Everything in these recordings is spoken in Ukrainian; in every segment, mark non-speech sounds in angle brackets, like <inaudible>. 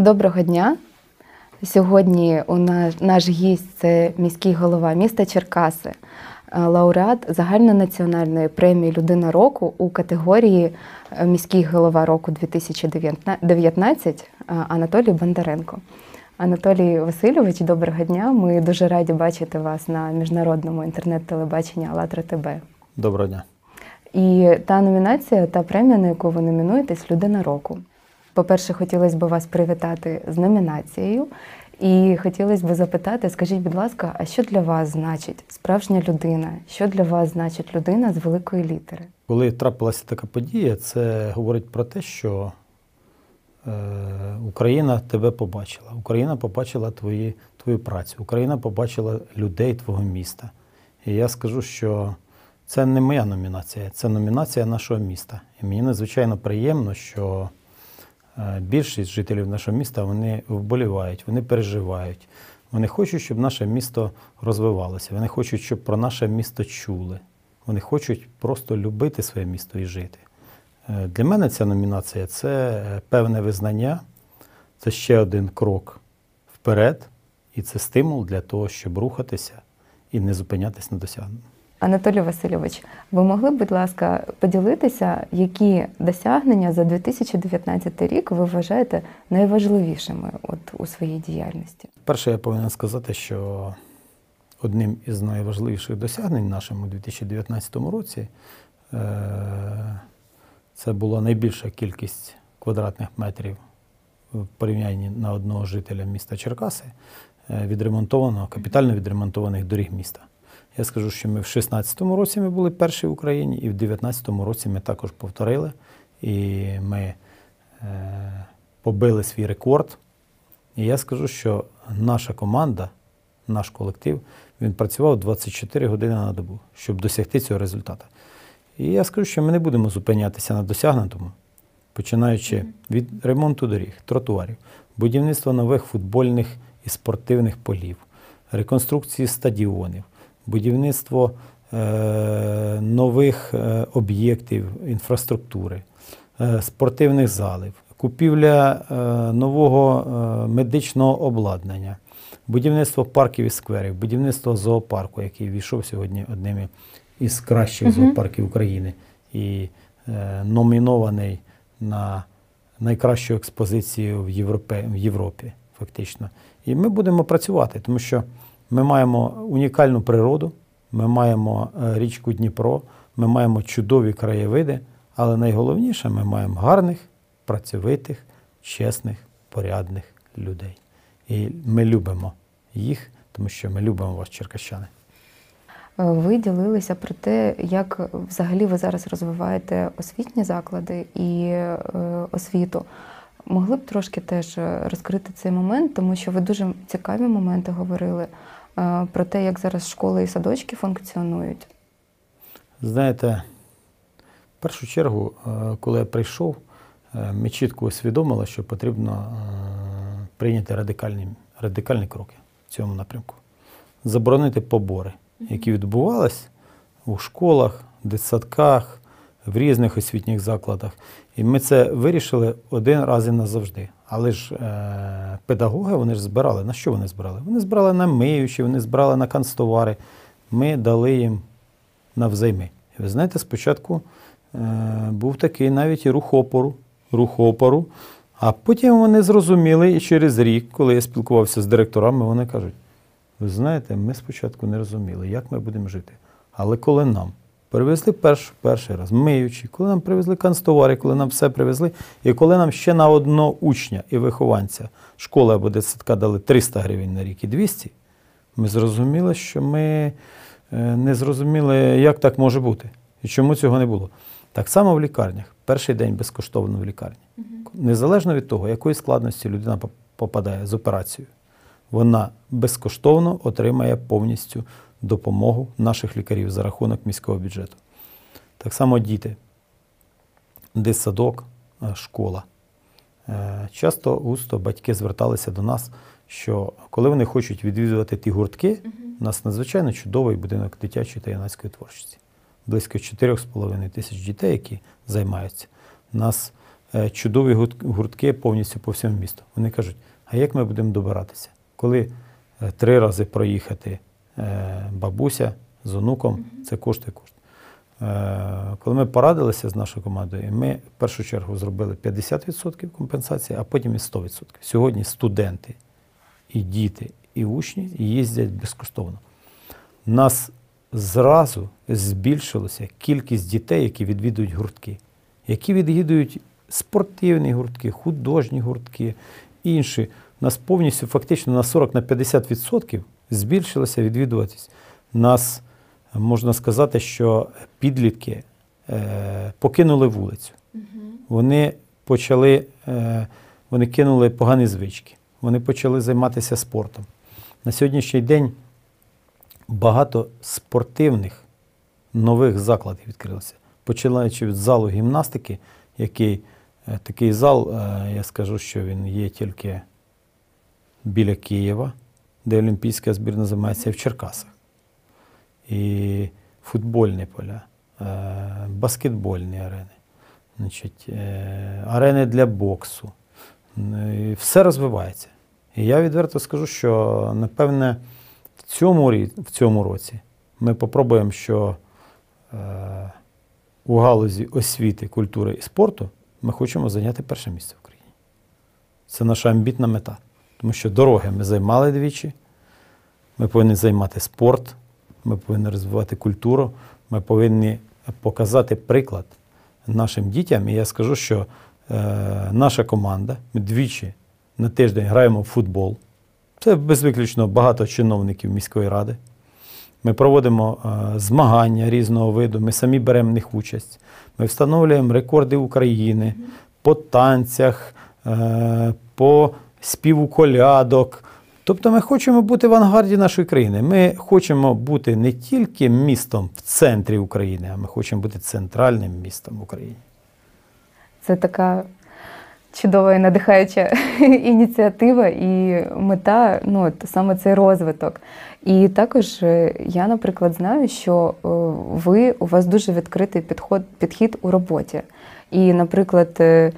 Доброго дня. Сьогодні у наш, наш гість це міський голова міста Черкаси, е, лауреат загальнонаціональної премії Людина року у категорії е, міський голова року 2019 е, Анатолій Бондаренко. Анатолій Васильович, доброго дня. Ми дуже раді бачити вас на міжнародному інтернет-телебаченні АЛЛАТРА ТБ. Доброго дня. І та номінація, та премія, на яку ви номінуєтесь, Людина року. По-перше, хотілося б вас привітати з номінацією. І хотілося б запитати, скажіть, будь ласка, а що для вас значить справжня людина? Що для вас значить людина з великої літери? Коли трапилася така подія, це говорить про те, що е, Україна тебе побачила. Україна побачила твої, твою працю, Україна побачила людей твого міста. І я скажу, що це не моя номінація, це номінація нашого міста. І мені надзвичайно приємно, що більшість жителів нашого міста вони вболівають, вони переживають. Вони хочуть, щоб наше місто розвивалося. Вони хочуть, щоб про наше місто чули. Вони хочуть просто любити своє місто і жити. Е, Для мене ця номінація це е, певне визнання, це ще один крок вперед, і це стимул для того, щоб рухатися і не зупинятись на досягненому. Анатолій Васильович, ви могли б, будь ласка, поділитися, які досягнення за 2019 рік ви вважаєте найважливішими от у своїй діяльності? Перше, я повинен сказати, що одним із найважливіших досягнень нашим у 2019 році е, це була найбільша кількість квадратних метрів в порівнянні на одного жителя міста Черкаси е, відремонтовано, капітально відремонтованих доріг міста. Я скажу, що ми в 2016 році ми були перші в Україні, і в 2019 році ми також повторили. І ми е, побили свій рекорд. І я скажу, що наша команда, наш колектив, він працював 24 години на добу, щоб досягти цього результату. І я скажу, що ми не будемо зупинятися на досягнутому, починаючи від ремонту доріг, тротуарів, будівництва нових футбольних і спортивних полів, реконструкції стадіонів, будівництво е, нових е, об'єктів інфраструктури, е, спортивних залів, купівля нового медичного обладнання, будівництво парків і скверів, будівництво зоопарку, який війшов сьогодні одним із кращих зоопарків України і номінований на найкращу експозицію в, Європе, в Європі, фактично. І ми будемо працювати, тому що ми маємо унікальну природу, ми маємо е, річку Дніпро, ми маємо чудові краєвиди, але найголовніше, ми маємо гарних, працьовитих, чесних, порядних людей. І ми любимо їх, тому що ми любимо вас, черкащани. Е, Ви ділилися про те, як взагалі ви зараз розвиваєте освітні заклади і е, освіту. Могли б трошки теж розкрити цей момент, тому що ви дуже цікаві моменти говорили про те, як зараз школи і садочки функціонують. Знаєте, в першу чергу, е, коли я прийшов, е, ми чітко усвідомили, що потрібно е, прийняти радикальні, радикальні кроки в цьому напрямку. Заборонити побори, які відбувалися у школах, дитсадках, в різних освітніх закладах. І ми це вирішили один раз і назавжди. Але ж е, педагоги вони ж збирали. На що вони збирали? Вони збирали на миючі, вони збирали на канцтовари. Ми дали їм навзайми. І ви знаєте, спочатку е, був такий навіть і рух опору, рух опору. А потім вони зрозуміли, і через рік, коли я спілкувався з директорами, вони кажуть: ви знаєте, ми спочатку не розуміли, як ми будемо жити. Але коли нам привезли перш, перший раз миючі, коли нам привезли канцтовари, коли нам все привезли, і коли нам ще на одного учня і вихованця школи або дитсадка дали 300 гривень на рік і 200, ми зрозуміли, що ми е, не зрозуміли, як так може бути і чому цього не було. Так само в лікарнях. Перший день безкоштовно в лікарні. Незалежно від того, якої складності людина попадає з операцією, вона безкоштовно отримає повністю допомогу наших лікарів за рахунок міського бюджету. Так само діти, дитсадок, е, школа. Е, Часто густо батьки зверталися до нас, що коли вони хочуть відвідувати ті гуртки, у нас надзвичайно чудовий будинок дитячої та юнацької творчості. Близько 4,5 тисяч дітей, які займаються. У нас е, чудові гуртки повністю по всьому місту. Вони кажуть, а як ми будемо добиратися? Коли три рази проїхати бабуся з онуком, це коштує кошти. Е, Коли ми порадилися з нашою командою, ми в першу чергу зробили 50% компенсації, а потім і 100%. Сьогодні студенти, і діти, і учні їздять безкоштовно. У нас зразу збільшилася кількість дітей, які відвідують гуртки, які відвідують спортивні гуртки, художні гуртки, інші. У нас повністю фактично на 40 на 50% збільшилося відвідуватись. Нас можна сказати, що підлітки е, покинули вулицю. Вони почали, е, вони кинули погані звички, вони почали займатися спортом. На сьогоднішній день багато спортивних нових закладів відкрилося. Починаючи від залу гімнастики, який е, такий зал, я скажу, що він є тільки біля Києва, де Олімпійська збірна займається в Черкасах. І футбольні поля, е, баскетбольні арени, значить, е, арени для боксу. Все розвивається. І я відверто скажу, що напевне в цьому, в цьому році ми попробуємо, що е, у галузі освіти, культури і спорту ми хочемо зайняти перше місце в Україні. Це наша амбітна мета. Тому що дороги ми займали двічі, ми повинні займати спорт, ми повинні розвивати культуру, ми повинні показати приклад нашим дітям. І я скажу, що е, наша команда, ми двічі на тиждень граємо в футбол. Це безвиключно багато чиновників міської ради. Ми проводимо е, змагання різного виду, ми самі беремо в них участь. Ми встановлюємо рекорди України по танцях, е, по співу колядок. Тобто ми хочемо бути в авангарді нашої країни. Ми хочемо бути не тільки містом в центрі України, а ми хочемо бути центральним містом в Україні. Це така чудова і надихаюча <laughs> ініціатива і мета, ну, от саме цей розвиток. І також е, я, наприклад, знаю, що е, ви у вас дуже відкритий підход, підхід у роботі. І, наприклад, е,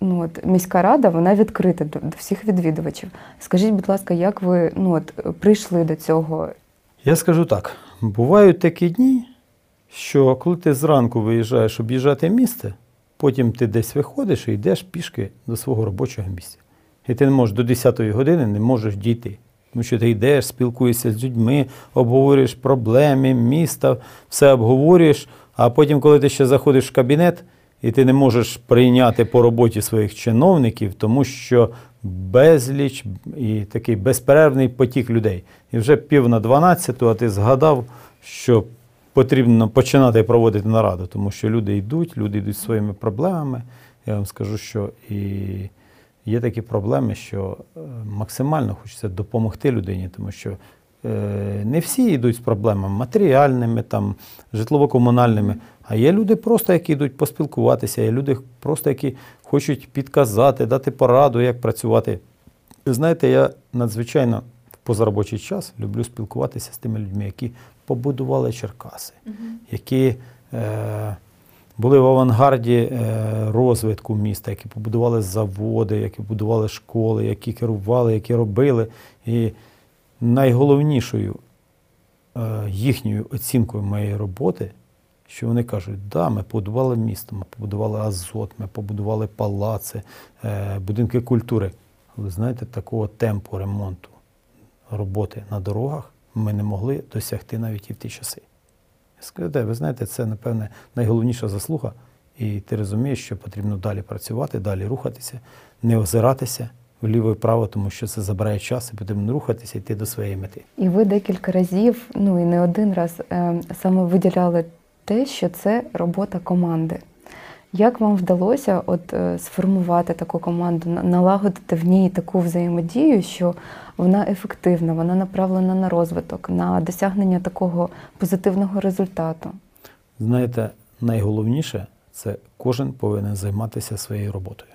ну, от, міська рада вона відкрита до, до всіх відвідувачів. Скажіть, будь ласка, як ви ну, от, прийшли до цього? Я скажу так: бувають такі дні, що коли ти зранку виїжджаєш об'їжджати місце, потім ти десь виходиш і йдеш пішки до свого робочого місця. І ти не можеш до 10-ї години не можеш дійти. Тому що ти йдеш, спілкуєшся з людьми, обговорюєш проблеми міста, все обговорюєш, а потім, коли ти ще заходиш в кабінет, і ти не можеш прийняти по роботі своїх чиновників, тому що безліч і такий безперервний потік людей. І вже пів на 12, а ти згадав, що потрібно починати проводити нараду, тому що люди йдуть, люди йдуть своїми проблемами. Я вам скажу, що і є такі проблеми, що е, максимально хочеться допомогти людині, тому що не всі йдуть з проблемами матеріальними, там, житлово-комунальними, а є люди просто, які йдуть поспілкуватися, є люди просто, які хочуть підказати, дати пораду, як працювати. Ви знаєте, я надзвичайно в позаробочий час люблю спілкуватися з тими людьми, які побудували Черкаси, які е, були в авангарді е, розвитку міста, які побудували заводи, які будували школи, які керували, які робили. І найголовнішою е, їхньою оцінкою моєї роботи, що вони кажуть, да, ми побудували місто, ми побудували Азот, ми побудували палаци, е, будинки культури. Ви знаєте, такого темпу ремонту роботи на дорогах ми не могли досягти навіть і в ті часи. Скажу, ви знаєте, це, напевне, найголовніша заслуга, і ти розумієш, що потрібно далі працювати, далі рухатися, не озиратися вліво і вправо, тому що це забирає час, і потрібно рухатися, йти до своєї мети. І ви декілька разів, ну і не один раз, е, саме виділяли те, що це робота команди. Як вам вдалося от, е, сформувати таку команду, налагодити в ній таку взаємодію, що вона ефективна, вона направлена на розвиток, на досягнення такого позитивного результату? Знаєте, найголовніше це кожен повинен займатися своєю роботою.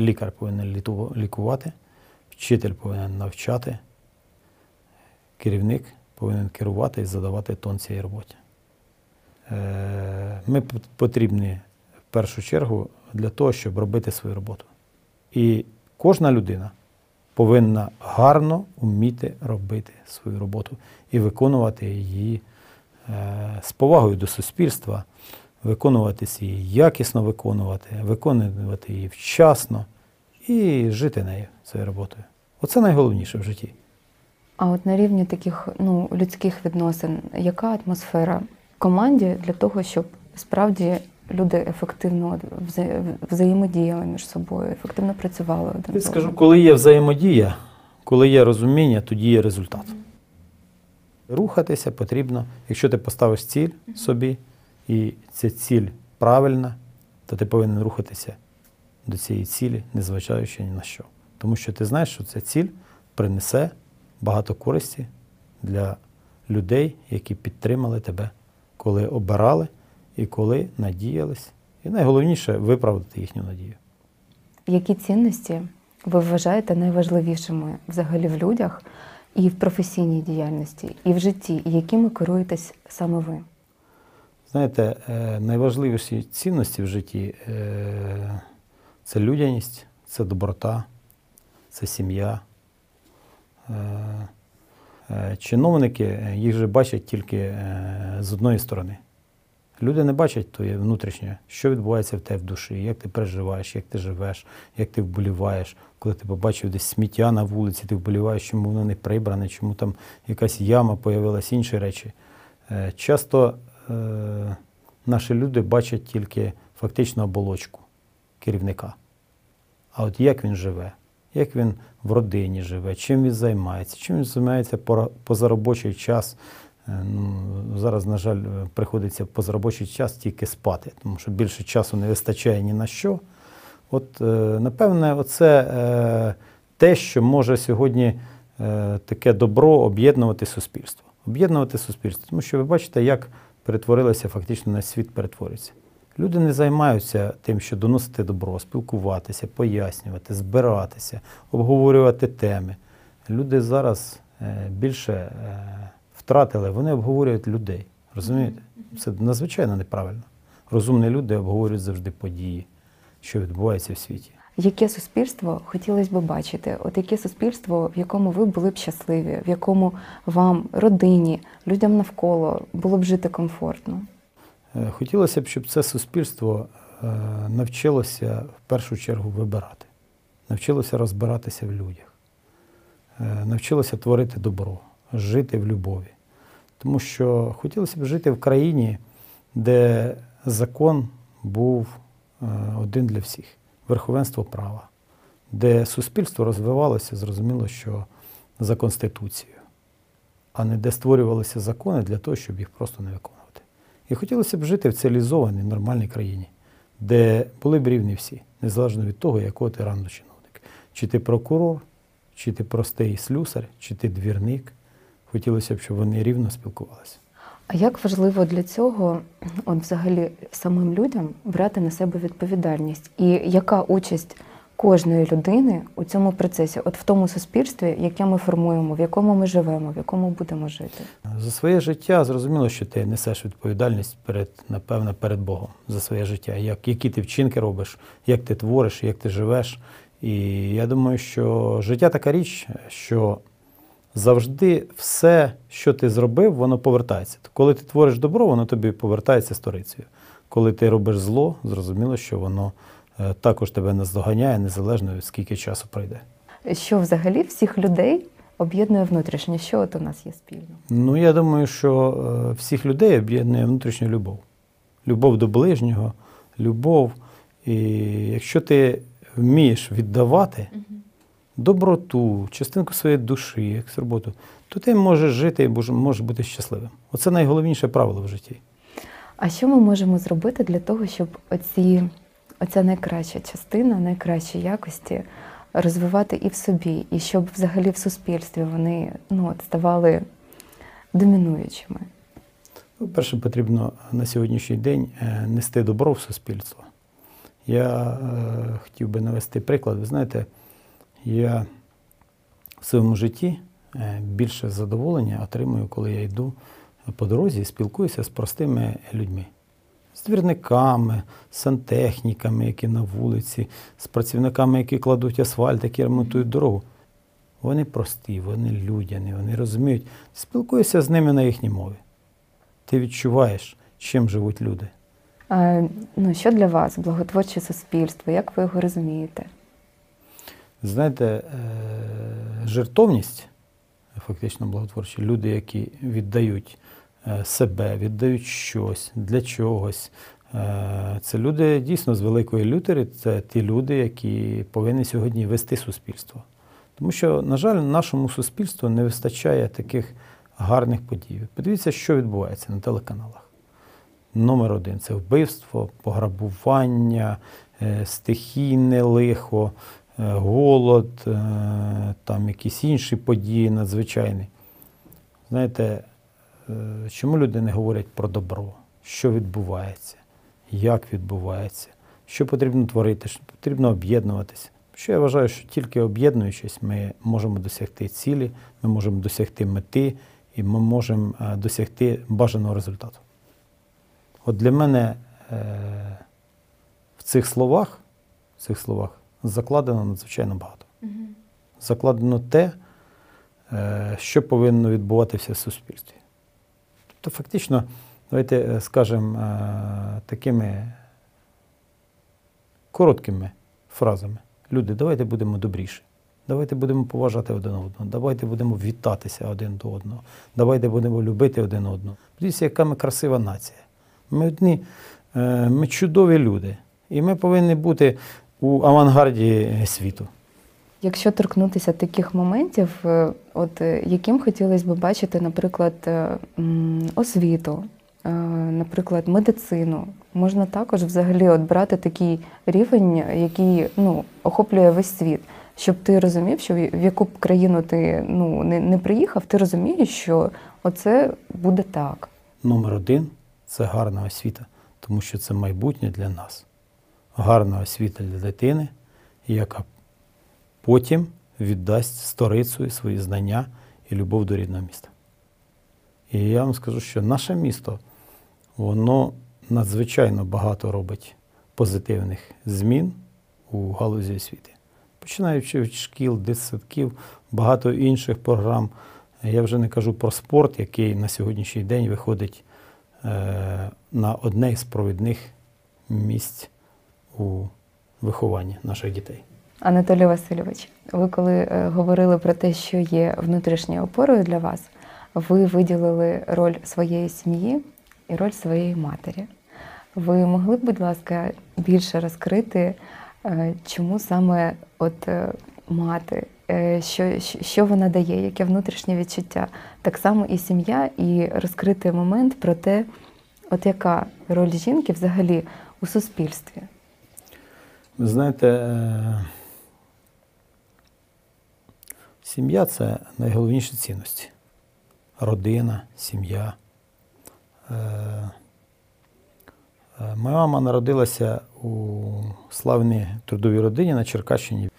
Лікар повинен лікувати, вчитель повинен навчати, керівник повинен керувати і задавати тон цієї роботі. Е, Ми потрібні в першу чергу для того, щоб робити свою роботу. І кожна людина повинна гарно вміти робити свою роботу і виконувати її е, з повагою до суспільства, виконувати її якісно виконувати, виконувати її вчасно і жити нею цією роботою. Оце найголовніше в житті. А от на рівні таких ну, людських відносин, яка атмосфера в команді для того, щоб справді люди ефективно вза- взаємодіяли між собою, ефективно працювали один Я скажу, коли є взаємодія, коли є розуміння, тоді є результат. Рухатися потрібно, якщо ти поставиш ціль собі, і ця ціль правильна, то ти повинен рухатися до цієї цілі, незважаючи ні на що. Тому що ти знаєш, що ця ціль принесе багато користі для людей, які підтримали тебе, коли обирали і коли надіялись. І найголовніше виправдати їхню надію. Які цінності ви вважаєте найважливішими взагалі в людях і в професійній діяльності, і в житті, і якими керуєтесь саме ви? Знаєте, е, найважливіші цінності в житті е, це людяність, це доброта, це сім'я. Е, е, Чиновники їх же бачать тільки е, з одної сторони. Люди не бачать твоє внутрішнє, що відбувається в тебе в душі, як ти переживаєш, як ти живеш, як ти вболіваєш. Коли ти побачив десь сміття на вулиці, ти вболіваєш, чому воно не прибране, чому там якась яма появилась, інші речі. Часто е, наші люди бачать тільки фактично оболочку керівника. А от як він живе, як він в родині живе, чим він займається, чим він займається позаробочий час. Е, Ну, зараз, на жаль, е, приходиться позаробочий час тільки спати, тому що більше часу не вистачає ні на що. От, е, напевне, оце е, те, що може сьогодні таке добро об'єднувати суспільство. Об'єднувати суспільство. Тому що ви бачите, як перетворилося фактично на світ перетворюється. Люди не займаються тим, що доносити добро, спілкуватися, пояснювати, збиратися, обговорювати теми. Люди зараз е, більше е, втратили, вони обговорюють людей. Розумієте? Це надзвичайно неправильно. Розумні люди обговорюють завжди події, що відбувається в світі. Яке суспільство хотілося б бачити? От яке суспільство, в якому ви були б щасливі, в якому вам, родині, людям навколо було б жити комфортно? Е, Хотілося б, щоб це суспільство е, навчилося в першу чергу вибирати, навчилося розбиратися в людях, е, навчилося творити добро, жити в любові. Тому що хотілося б жити в країні, де закон був один для всіх, верховенство права, де суспільство розвивалося, зрозуміло, що за Конституцією, а не де створювалися закони для того, щоб їх просто не виконувати. І хотілося б жити в цивілізованій, нормальній країні, де були б рівні всі, незалежно від того, якого ти ранду чиновник. Чи ти прокурор, чи ти простий слюсар, чи ти двірник. Хотілося б, щоб вони рівно спілкувалися. А як важливо для цього, от взагалі, самим людям брати на себе відповідальність? І яка участь кожної людини у цьому процесі, от в тому суспільстві, яке ми формуємо, в якому ми живемо, в якому будемо жити? За своє життя зрозуміло, що ти несеш відповідальність перед, напевно, перед Богом за своє життя, як, які ти вчинки робиш, як ти твориш, як ти живеш. І я думаю, що життя така річ, що завжди все, що ти зробив, воно повертається. Коли ти твориш добро, воно тобі повертається сторицею. Коли ти робиш зло, зрозуміло, що воно також тебе наздоганяє, незалежно скільки часу пройде. Що взагалі всіх людей об'єднує внутрішнє? Що от у нас є спільно? Ну, я думаю, що е, всіх людей об'єднує внутрішня любов. Любов до ближнього, любов. І якщо ти вмієш віддавати доброту, частинку своєї душі, як роботу, то ти можеш жити і можеш бути щасливим. Оце найголовніше правило в житті. А що ми можемо зробити для того, щоб оці, оця найкраща частина, найкращі якості розвивати і в собі, і щоб взагалі в суспільстві вони ну, от, ставали домінуючими? Ну, перше, потрібно на сьогоднішній день е, нести добро в суспільство. Я е, хотів би навести приклад. Ви знаєте, я в своєму житті е, більше задоволення отримую, коли я йду по дорозі і спілкуюся з простими людьми. З двірниками, з сантехніками, які на вулиці, з працівниками, які кладуть асфальт, які ремонтують дорогу. Вони прості, вони людяні, вони розуміють. Спілкуєшся з ними на їхній мові. Ти відчуваєш, чим живуть люди. А, ну, що для вас благотворче суспільство? Як ви його розумієте? Знаєте, е, жертовність, фактично благотворчі, люди, які віддають себе, віддають щось для чогось. Е, Це люди дійсно з великої лютери, це ті люди, які повинні сьогодні вести суспільство. Тому що, на жаль, нашому суспільству не вистачає таких гарних подій. Подивіться, що відбувається на телеканалах. Номер один це вбивство, пограбування, е, стихійне лихо, е, голод, е, там якісь інші події надзвичайні. Знаєте, е, чому люди не говорять про добро? Що відбувається, як відбувається, що потрібно творити, що потрібно об'єднуватися. Що я вважаю, що тільки об'єднуючись, ми можемо досягти цілі, ми можемо досягти мети і ми можемо е, досягти бажаного результату. От для мене е, в цих словах, в цих словах закладено надзвичайно багато. Закладено те, е, що повинно відбуватися в суспільстві. Тобто, фактично, давайте е, скажемо е, такими короткими фразами. Люди, давайте будемо добріші. Давайте будемо поважати один одного, давайте будемо вітатися один до одного, давайте будемо любити один одного. Подивіться, яка ми красива нація. Ми одні, е, ми чудові люди, і ми повинні бути у авангарді світу. Якщо торкнутися таких моментів, е, от е, яким хотілося б бачити, наприклад, е, освіту, наприклад, медицину, можна також взагалі от брати такий рівень, який ну, охоплює весь світ, щоб ти розумів, що в яку б країну ти ну, не, не приїхав, ти розумієш, що оце буде так. Номер один це гарна освіта, тому що це майбутнє для нас. Гарна освіта для дитини, яка потім віддасть сторицею свої знання і любов до рідного міста. І я вам скажу, що наше місто, воно надзвичайно багато робить позитивних змін у галузі освіти. Починаючи від шкіл, дитсадків, багато інших програм. Я вже не кажу про спорт, який на сьогоднішній день виходить е, на одне із провідних місць у вихованні наших дітей. Анатолій Васильович, ви коли е, говорили про те, що є внутрішньою опорою для вас, ви виділили роль своєї сім'ї і роль своєї матері. Ви могли б, будь ласка, більше розкрити, е, чому саме от е, мати, що, що вона дає, яке внутрішнє відчуття, так само і сім'я, і розкрити момент про те, от яка роль жінки взагалі у суспільстві. Ви знаєте, сім'я це найголовніші цінності. Родина, сім'я. Е, е, Моя мама народилася у славній трудовій родині на Черкащині.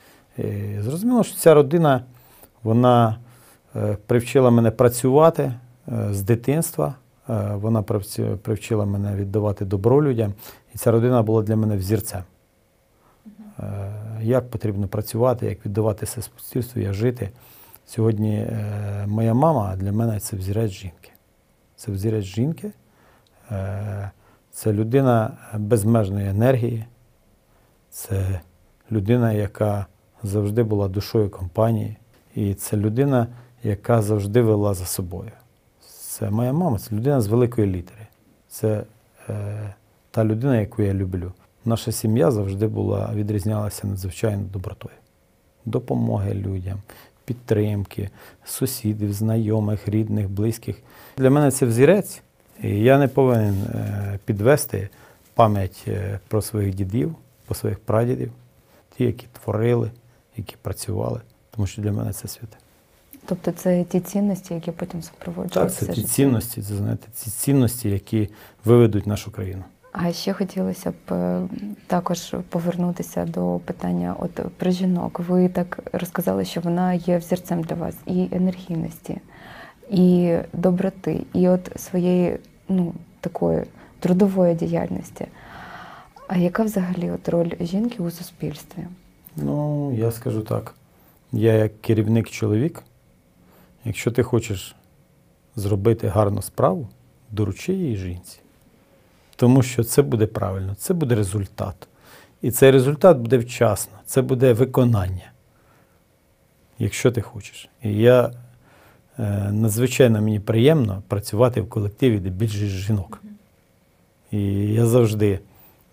Зрозуміло, що ця родина вона е, привчила мене працювати з дитинства. Вона привчила мене віддавати добро людям. І ця родина була для мене взірцем. Як потрібно працювати, як віддавати все суспільству, як жити. Сьогодні е, моя мама для мене це взірець жінки. Це взірець жінки. Е, Це людина безмежної енергії. Це людина, яка завжди була душою компанії. І це людина, яка завжди вела за собою. Це моя мама, це людина з великої літери. Це е, та людина, яку я люблю. Наша сім'я завжди була, відрізнялася надзвичайно добротою. Допомоги людям, підтримки, сусідів, знайомих, рідних, близьких. Для мене це взірець, і я не повинен е, підвести пам'ять е, про своїх дідів, про своїх прадідів, ті, які творили, які працювали, тому що для мене це святе. Тобто це ті цінності, які потім супроводжують Так, це ті життя. цінності, це знаєте, ці цінності, які виведуть нашу країну. А ще хотілося б е, також повернутися до питання от про жінок. Ви так розказали, що вона є взірцем для вас і енергійності, і доброти, і от своєї ну такої трудової діяльності. А яка взагалі от роль жінки у суспільстві? Ну, я скажу так. Я як керівник чоловік, якщо ти хочеш зробити гарну справу, доручи її жінці. Тому що це буде правильно, це буде результат. І цей результат буде вчасно, це буде виконання, якщо ти хочеш. І я е, надзвичайно мені приємно працювати в колективі, де більшість жінок. І я завжди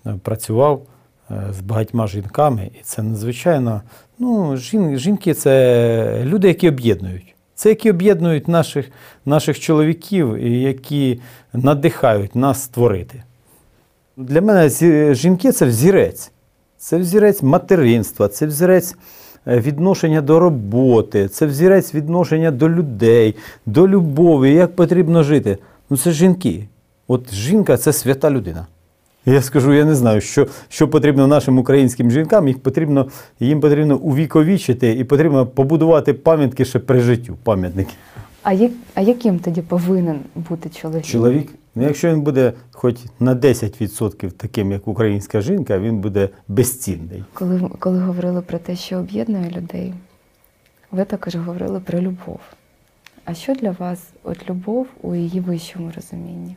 е, працював е, з багатьма жінками, і це надзвичайно. Ну, жін, жінки це люди, які об'єднують. Це які об'єднують наших, наших чоловіків, які надихають нас створити. Для мене жінки це взірець. Це взірець материнства, це взірець е, відношення до роботи, це взірець відношення до людей, до любові, як потрібно жити. Ну це жінки. От жінка це свята людина. Я скажу, я не знаю, що, що потрібно нашим українським жінкам. Їх потрібно, їм потрібно увіковічити і потрібно побудувати пам'ятки ще при життю. Пам'ятники. А, як, а яким тоді повинен бути чоловік? Чоловік, ну якщо він буде хоч на 10% таким, як українська жінка, він буде безцінний. Коли, коли говорили про те, що об'єднує людей, ви також говорили про любов. А що для вас от любов у її вищому розумінні?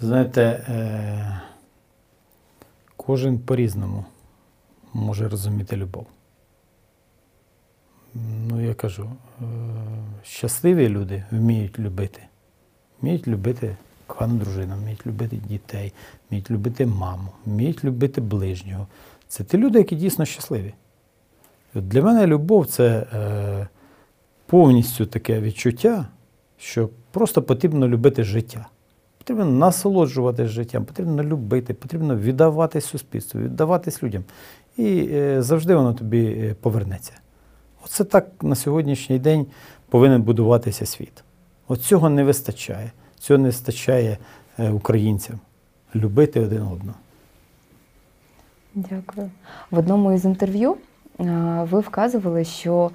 Знаєте, е- кожен по-різному може розуміти любов. Ну, я кажу, е- щасливі люди вміють любити. Вміють любити кохану дружину, вміють любити дітей, вміють любити маму, вміють любити ближнього. Це ті люди, які дійсно щасливі. От для мене любов це е- повністю таке відчуття, що просто потрібно любити життя. Потрібно насолоджуватися життям, потрібно любити, потрібно віддаватись суспільству, віддаватись людям. І е, завжди воно тобі е, повернеться. Оце так на сьогоднішній день повинен будуватися світ. От цього не вистачає. Цього не вистачає е, українцям. Любити один одного. Дякую. В одному із інтерв'ю е, ви вказували, що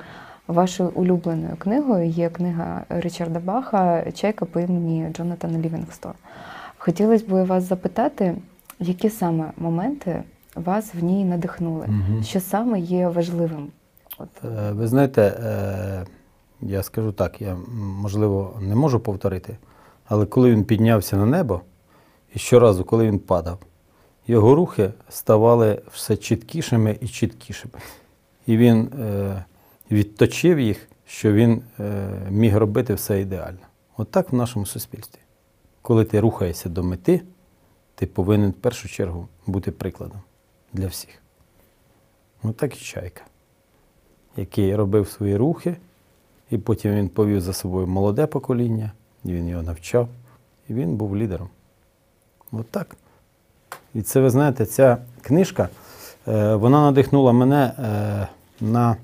вашою улюбленою книгою є книга Річарда Баха Чайка по імені Джонатана Лівінгстон. Хотілося б вас запитати, які саме моменти вас в ній надихнули? Мгм. Що саме є важливим? От, Е, Ви знаєте, я скажу так, я можливо не можу повторити, але коли він піднявся на небо, і щоразу, коли він падав, його рухи ставали все чіткішими і чіткішими. І він е, відточив їх, що він е, міг робити все ідеально. От в нашому суспільстві. Коли ти рухаєшся до мети, ти повинен в першу чергу бути прикладом для всіх. От так і чайка який робив свої рухи, і потім він повів за собою молоде покоління, він його навчав, і він був лідером. От так. І це, ви знаєте, ця книжка, е, вона надихнула мене е, на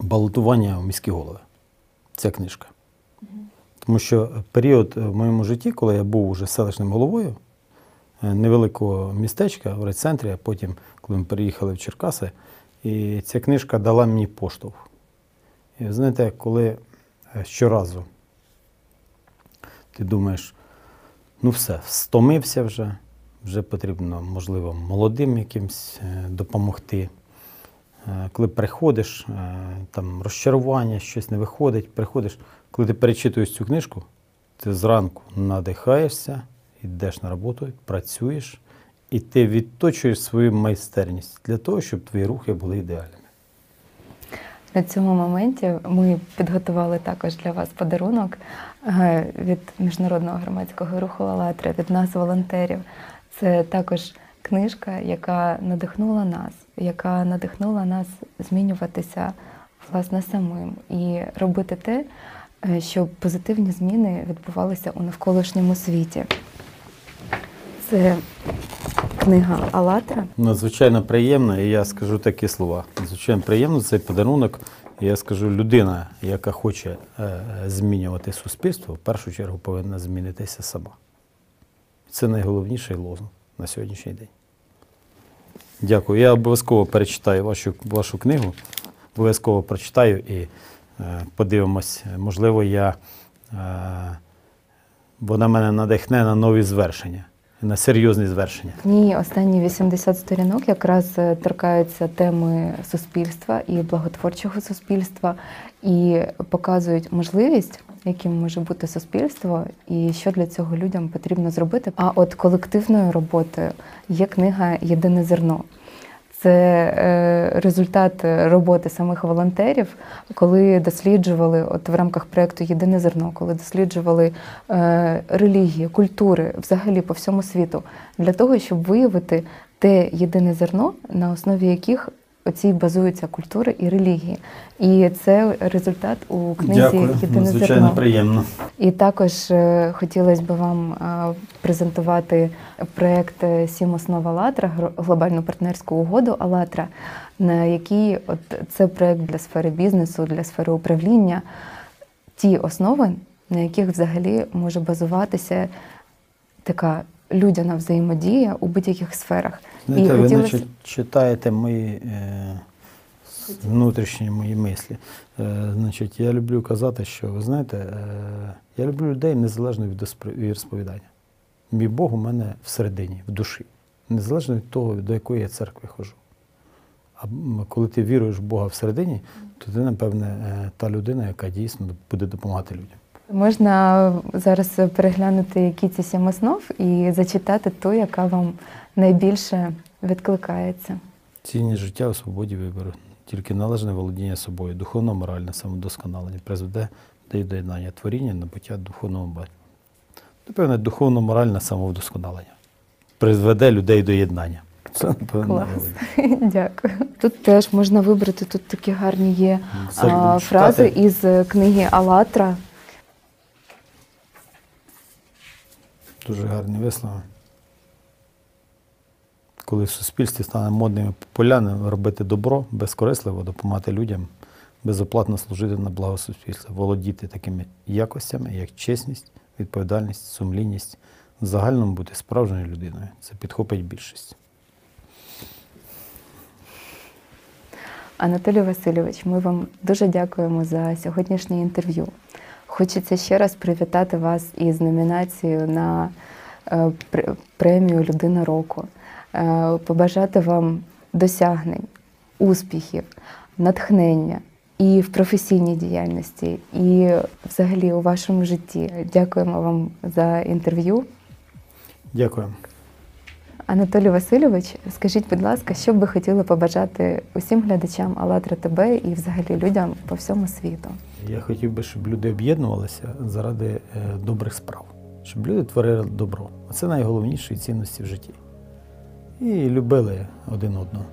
балотування в міські голови. Ця книжка. Тому що період в моєму житті, коли я був уже селищним головою е, невеликого містечка в райцентрі, а потім, коли ми переїхали в Черкаси, і ця книжка дала мені поштовх. І знаєте, коли е, щоразу ти думаєш, ну все, стомився вже, вже потрібно, можливо, молодим якимсь е, допомогти. Е, Коли приходиш, там розчарування, щось не виходить, приходиш, коли ти перечитуєш цю книжку, ти зранку надихаєшся, йдеш на роботу, працюєш, і ти відточуєш свою майстерність для того, щоб твої рухи були ідеальними. На цьому моменті ми підготували також для вас подарунок е, від міжнародного громадського руху «АЛЛАТРА», від нас, волонтерів. Це також книжка, яка надихнула нас, яка надихнула нас змінюватися власне самим і робити те, е, щоб позитивні зміни відбувалися у навколишньому світі. Це книга «АЛЛАТРА». Надзвичайно приємно, і я скажу такі слова. Надзвичайно приємно цей подарунок. Я скажу, людина, яка хоче е, змінювати суспільство, в першу чергу повинна змінитися сама. Це найголовніший лозунг на сьогоднішній день. Дякую. Я обов'язково перечитаю вашу, вашу книгу, обов'язково прочитаю і е, подивимось. Можливо, я е, Вона мене надихне на нові звершення, на серйозні звершення. Ні, останні 80 сторінок якраз е, торкаються теми суспільства і благотворчого суспільства, і показують можливість, яким може бути суспільство, і що для цього людям потрібно зробити. А от колективною роботою є книга Єдине зерно. Це е, результат роботи самих волонтерів, коли досліджували, от в рамках проєкту Єдине зерно, коли досліджували е, релігії, культури взагалі по всьому світу, для того, щоб виявити те єдине зерно, на основі яких оці базуються культури і релігії. І це результат у книзі Єдине зерно. приємно. І також е, хотілося б вам е, презентувати проєкт е, Сім основ «АЛЛАТРА», глобальну партнерську угоду «АЛЛАТРА», на якій от це проєкт для сфери бізнесу, для сфери управління, ті основи, на яких взагалі може базуватися така людяна взаємодія у будь-яких сферах. Знаєте, ви хотілося- наче читаєте мої е, внутрішні мої мислі. Е, значить, я люблю казати, що ви знаєте, е, я люблю людей незалежно від розповідання. Мій Бог у мене всередині, в душі, незалежно від того, до якої я церкви ходжу. А коли ти віруєш в Бога всередині, то ти, напевне, е, та людина, яка дійсно буде допомагати людям. Можна зараз переглянути, які ці сім основ, і зачитати ту, яка вам найбільше відкликається. Цінність життя у свободі вибору. Тільки належне володіння собою, духовно-моральне самодосконалення призведе до доєднання творіння набуття духовного батька. Напевне, духовно-моральне самовдосконалення призведе людей до єднання. Це, Клас. <laughs> Дякую. Тут теж можна вибрати тут такі гарні є Це а, фрази із книги Алатра. Дуже гарні вислови. Коли в суспільстві стане модним і популярним робити добро, безкорисливо допомагати людям, безоплатно служити на благо суспільства, володіти такими якостями, як чесність, відповідальність, сумлінність, в загальному бути справжньою людиною. Це підхопить більшість. Анатолій Васильович, ми вам дуже дякуємо за сьогоднішнє інтерв'ю. Хочеться ще раз привітати вас із номінацією на е, премію Людина року, Е, побажати вам досягнень, успіхів, натхнення і в професійній діяльності, і взагалі у вашому житті. Дякуємо вам за інтерв'ю. Дякую. Анатолій Васильович, скажіть, будь ласка, що б ви хотіли побажати усім глядачам АЛЛАТРА ТБ і взагалі людям по всьому світу? Я хотів би, щоб люди об'єднувалися заради е, добрих справ, щоб люди творили добро. Це найголовніші цінності в житті. І любили один одного.